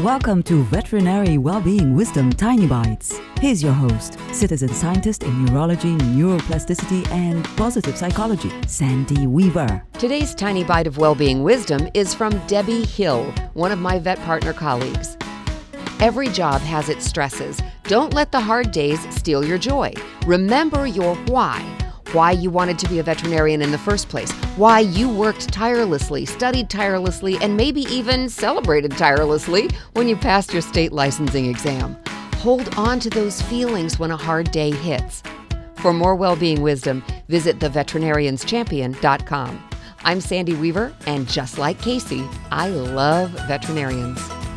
Welcome to Veterinary Wellbeing Wisdom Tiny Bites. Here's your host, citizen scientist in neurology, neuroplasticity, and positive psychology, Sandy Weaver. Today's tiny bite of well-being wisdom is from Debbie Hill, one of my vet partner colleagues. Every job has its stresses. Don't let the hard days steal your joy. Remember your why. Why you wanted to be a veterinarian in the first place. Why you worked tirelessly, studied tirelessly, and maybe even celebrated tirelessly when you passed your state licensing exam. Hold on to those feelings when a hard day hits. For more well-being wisdom, visit theveterinarianschampion.com. I'm Sandy Weaver, and just like Casey, I love veterinarians.